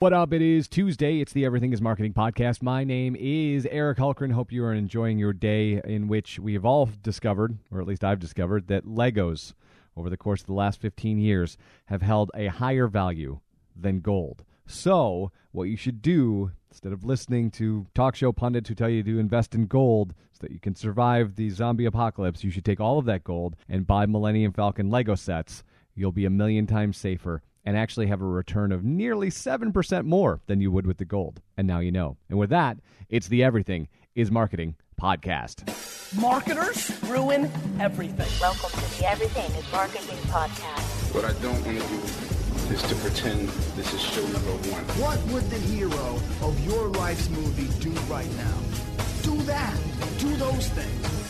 What up? It is Tuesday. It's the Everything is Marketing podcast. My name is Eric Hultgren. Hope you are enjoying your day in which we have all discovered, or at least I've discovered, that Legos over the course of the last 15 years have held a higher value than gold. So, what you should do, instead of listening to talk show pundits who tell you to invest in gold so that you can survive the zombie apocalypse, you should take all of that gold and buy Millennium Falcon Lego sets. You'll be a million times safer and actually have a return of nearly 7% more than you would with the gold. And now you know. And with that, it's the Everything is Marketing podcast. Marketers ruin everything. Welcome to the Everything is Marketing podcast. What I don't want to do is to pretend this is show number one. What would the hero of your life's movie do right now? Do that. Do those things.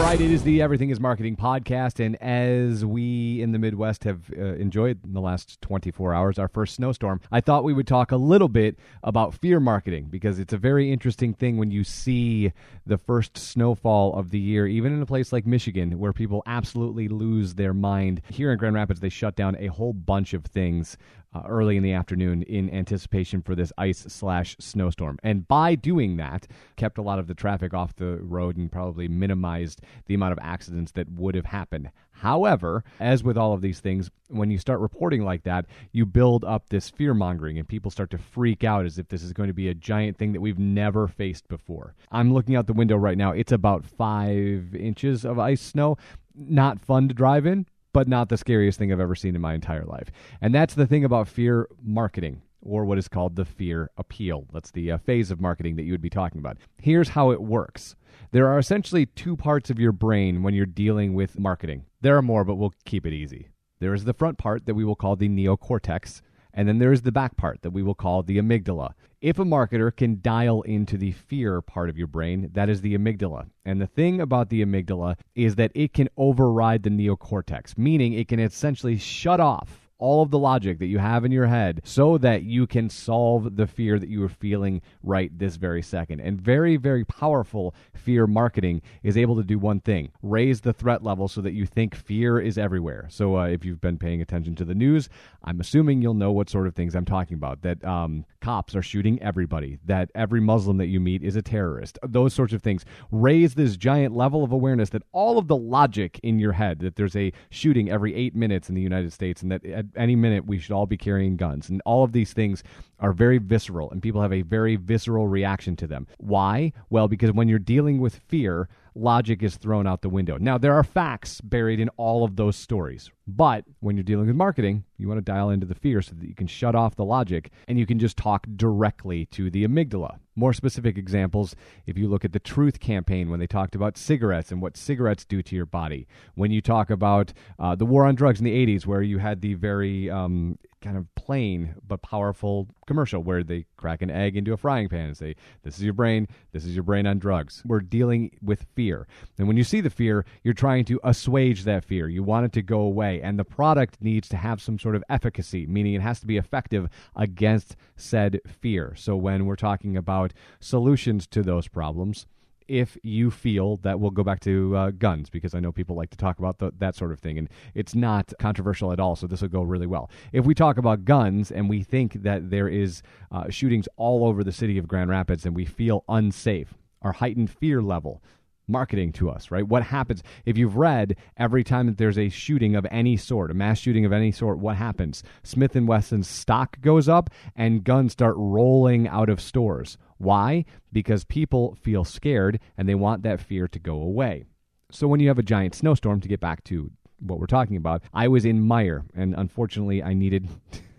All right, it is the Everything is Marketing podcast. And as we in the Midwest have uh, enjoyed in the last 24 hours, our first snowstorm, I thought we would talk a little bit about fear marketing because it's a very interesting thing when you see the first snowfall of the year, even in a place like Michigan, where people absolutely lose their mind. Here in Grand Rapids, they shut down a whole bunch of things uh, early in the afternoon in anticipation for this ice slash snowstorm. And by doing that, kept a lot of the traffic off the road and probably minimized the amount of accidents that would have happened. However, as with all of these things, when you start reporting like that, you build up this fear mongering and people start to freak out as if this is going to be a giant thing that we've never faced before. I'm looking out the window right now. It's about five inches of ice snow. Not fun to drive in, but not the scariest thing I've ever seen in my entire life. And that's the thing about fear marketing, or what is called the fear appeal. That's the uh, phase of marketing that you would be talking about. Here's how it works there are essentially two parts of your brain when you're dealing with marketing. There are more, but we'll keep it easy. There is the front part that we will call the neocortex, and then there is the back part that we will call the amygdala. If a marketer can dial into the fear part of your brain, that is the amygdala. And the thing about the amygdala is that it can override the neocortex, meaning it can essentially shut off all of the logic that you have in your head so that you can solve the fear that you are feeling right this very second. And very, very powerful fear marketing is able to do one thing raise the threat level so that you think fear is everywhere. So uh, if you've been paying attention to the news, I'm assuming you'll know what sort of things I'm talking about that um, cops are shooting everybody, that every Muslim that you meet is a terrorist, those sorts of things. Raise this giant level of awareness that all of the logic in your head that there's a shooting every eight minutes in the United States and that at any minute we should all be carrying guns. And all of these things are very visceral, and people have a very visceral reaction to them. Why? Well, because when you're dealing with fear, logic is thrown out the window. Now, there are facts buried in all of those stories, but when you're dealing with marketing, you want to dial into the fear so that you can shut off the logic and you can just talk directly to the amygdala. More specific examples if you look at the Truth campaign when they talked about cigarettes and what cigarettes do to your body. When you talk about uh, the war on drugs in the 80s, where you had the very um, kind of plain but powerful commercial where they crack an egg into a frying pan and say, This is your brain, this is your brain on drugs. We're dealing with fear. And when you see the fear, you're trying to assuage that fear. You want it to go away. And the product needs to have some sort of efficacy, meaning it has to be effective against said fear. So when we're talking about solutions to those problems, if you feel that we'll go back to uh, guns because I know people like to talk about the, that sort of thing, and it's not controversial at all. So this will go really well. If we talk about guns and we think that there is uh, shootings all over the city of Grand Rapids and we feel unsafe, our heightened fear level marketing to us, right? What happens if you've read every time that there's a shooting of any sort, a mass shooting of any sort, what happens? Smith and Wesson's stock goes up and guns start rolling out of stores. Why? Because people feel scared and they want that fear to go away. So when you have a giant snowstorm to get back to what we're talking about, I was in Meijer and unfortunately I needed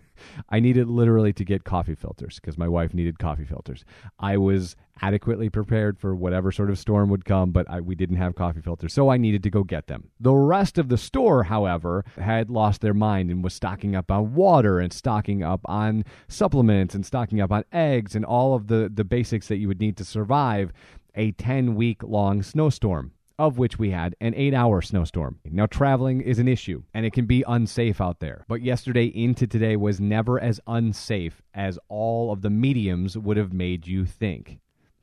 I needed literally to get coffee filters because my wife needed coffee filters. I was adequately prepared for whatever sort of storm would come, but I, we didn't have coffee filters, so I needed to go get them. The rest of the store, however, had lost their mind and was stocking up on water and stocking up on supplements and stocking up on eggs and all of the, the basics that you would need to survive a 10 week long snowstorm of which we had an eight hour snowstorm. Now, traveling is an issue and it can be unsafe out there. But yesterday into today was never as unsafe as all of the mediums would have made you think.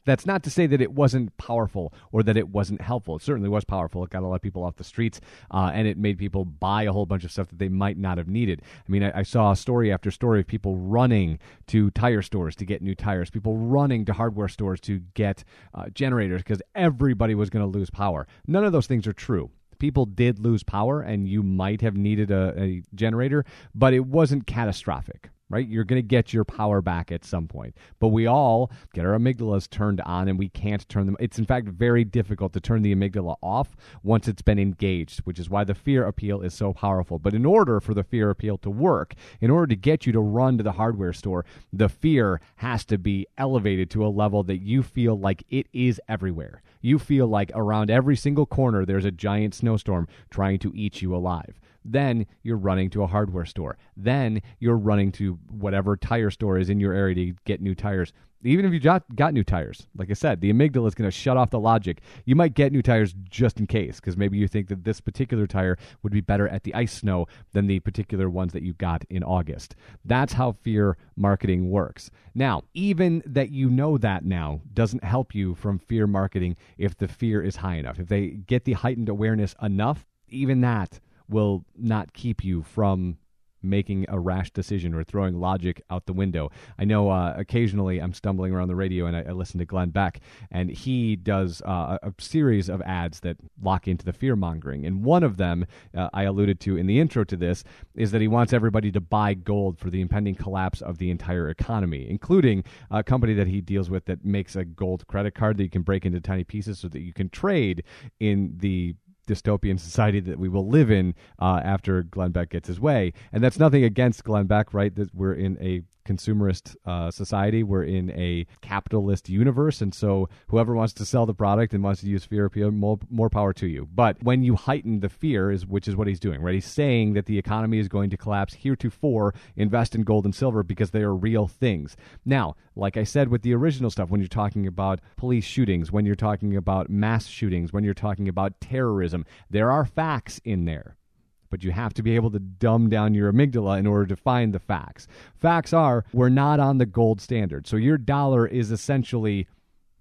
That's not to say that it wasn't powerful or that it wasn't helpful. It certainly was powerful. It got a lot of people off the streets, uh, and it made people buy a whole bunch of stuff that they might not have needed. I mean, I, I saw story after story of people running to tire stores to get new tires, people running to hardware stores to get uh, generators because everybody was going to lose power. None of those things are true people did lose power and you might have needed a, a generator, but it wasn't catastrophic right? You're going to get your power back at some point. But we all get our amygdalas turned on and we can't turn them. It's in fact very difficult to turn the amygdala off once it's been engaged, which is why the fear appeal is so powerful. But in order for the fear appeal to work, in order to get you to run to the hardware store, the fear has to be elevated to a level that you feel like it is everywhere. You feel like around every single corner there's a giant snowstorm trying to eat you alive. Then you're running to a hardware store. Then you're running to whatever tire store is in your area to get new tires. Even if you got, new tires, like I said, the amygdala is going to shut off the logic. You might get new tires just in case, because maybe you think that this particular tire would be better at the ice snow than the particular ones that you got in August. That's how fear marketing works. Now, even that you know that now doesn't help you from fear marketing if the fear is high enough. If they get the heightened awareness enough, even that will not keep you from making a rash decision or throwing logic out the window. I know uh, occasionally I'm stumbling around the radio and I, I, listen to Glenn Beck, and he does uh, a, series of ads that lock into the fear mongering. And one of them, uh, I alluded to in the intro to this, is that he wants everybody to buy gold for the impending collapse of the entire economy, including a company that he deals with that makes a gold credit card that you can break into tiny pieces so that you can trade in the dystopian society that we will live in uh, after Glenn Beck gets his way. And that's nothing against Glenn Beck, right? That we're in a consumerist uh, society. We're in a capitalist universe, and so whoever wants to sell the product and wants to use fear appeal, more, more power to you. But when you heighten the fear, is which is what he's doing, right? He's saying that the economy is going to collapse. Heretofore, invest in gold and silver because they are real things. Now, like I said with the original stuff, when you're talking about police shootings, when you're talking about mass shootings, when you're talking about terrorism, there are facts in there but you have to be able to dumb down your amygdala in order to find the facts. Facts are we're not on the gold standard. So your dollar is essentially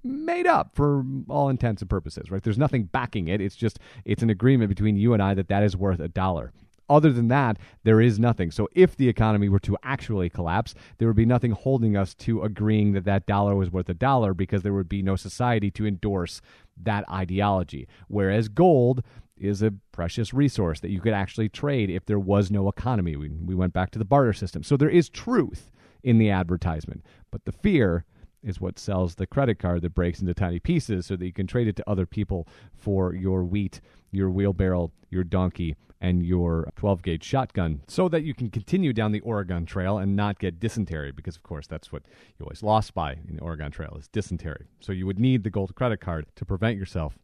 made up for all intents and purposes, right? There's nothing backing it. It's just it's an agreement between you and I that that is worth a dollar. Other than that, there is nothing. So if the economy were to actually collapse, there would be nothing holding us to agreeing that that dollar was worth a dollar because there would be no society to endorse that ideology. Whereas gold, is a precious resource that you could actually trade if there was no economy. We, we went back to the barter system. So there is truth in the advertisement, but the fear is what sells the credit card that breaks into tiny pieces so that you can trade it to other people for your wheat, your wheelbarrow, your donkey, and your 12 gauge shotgun so that you can continue down the Oregon Trail and not get dysentery because, of course, that's what you always lost by in the Oregon Trail is dysentery. So you would need the gold credit card to prevent yourself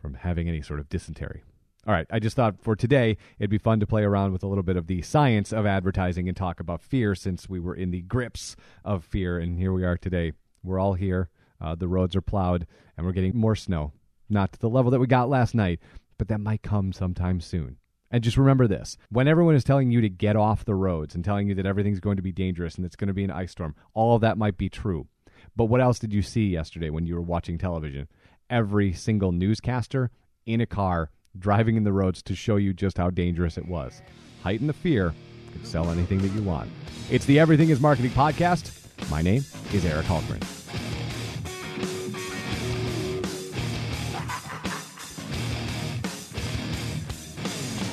from having any sort of dysentery. All right, I just thought for today it'd be fun to play around with a little bit of the science of advertising and talk about fear since we were in the grips of fear, and here we are today. We're all here. Uh, the roads are plowed, and we're getting more snow. Not to the level that we got last night, but that might come sometime soon. And just remember this when everyone is telling you to get off the roads and telling you that everything's going to be dangerous and it's going to be an ice storm, all of that might be true. But what else did you see yesterday when you were watching television? Every single newscaster in a car driving in the roads to show you just how dangerous it was. Heighten the fear, and sell anything that you want. It's the Everything is Marketing podcast. My name is Eric Hultgren.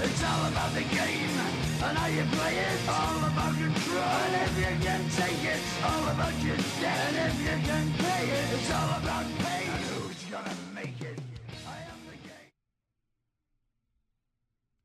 It's all about the game and how you play it. All about control. And if you can take it, all about your day.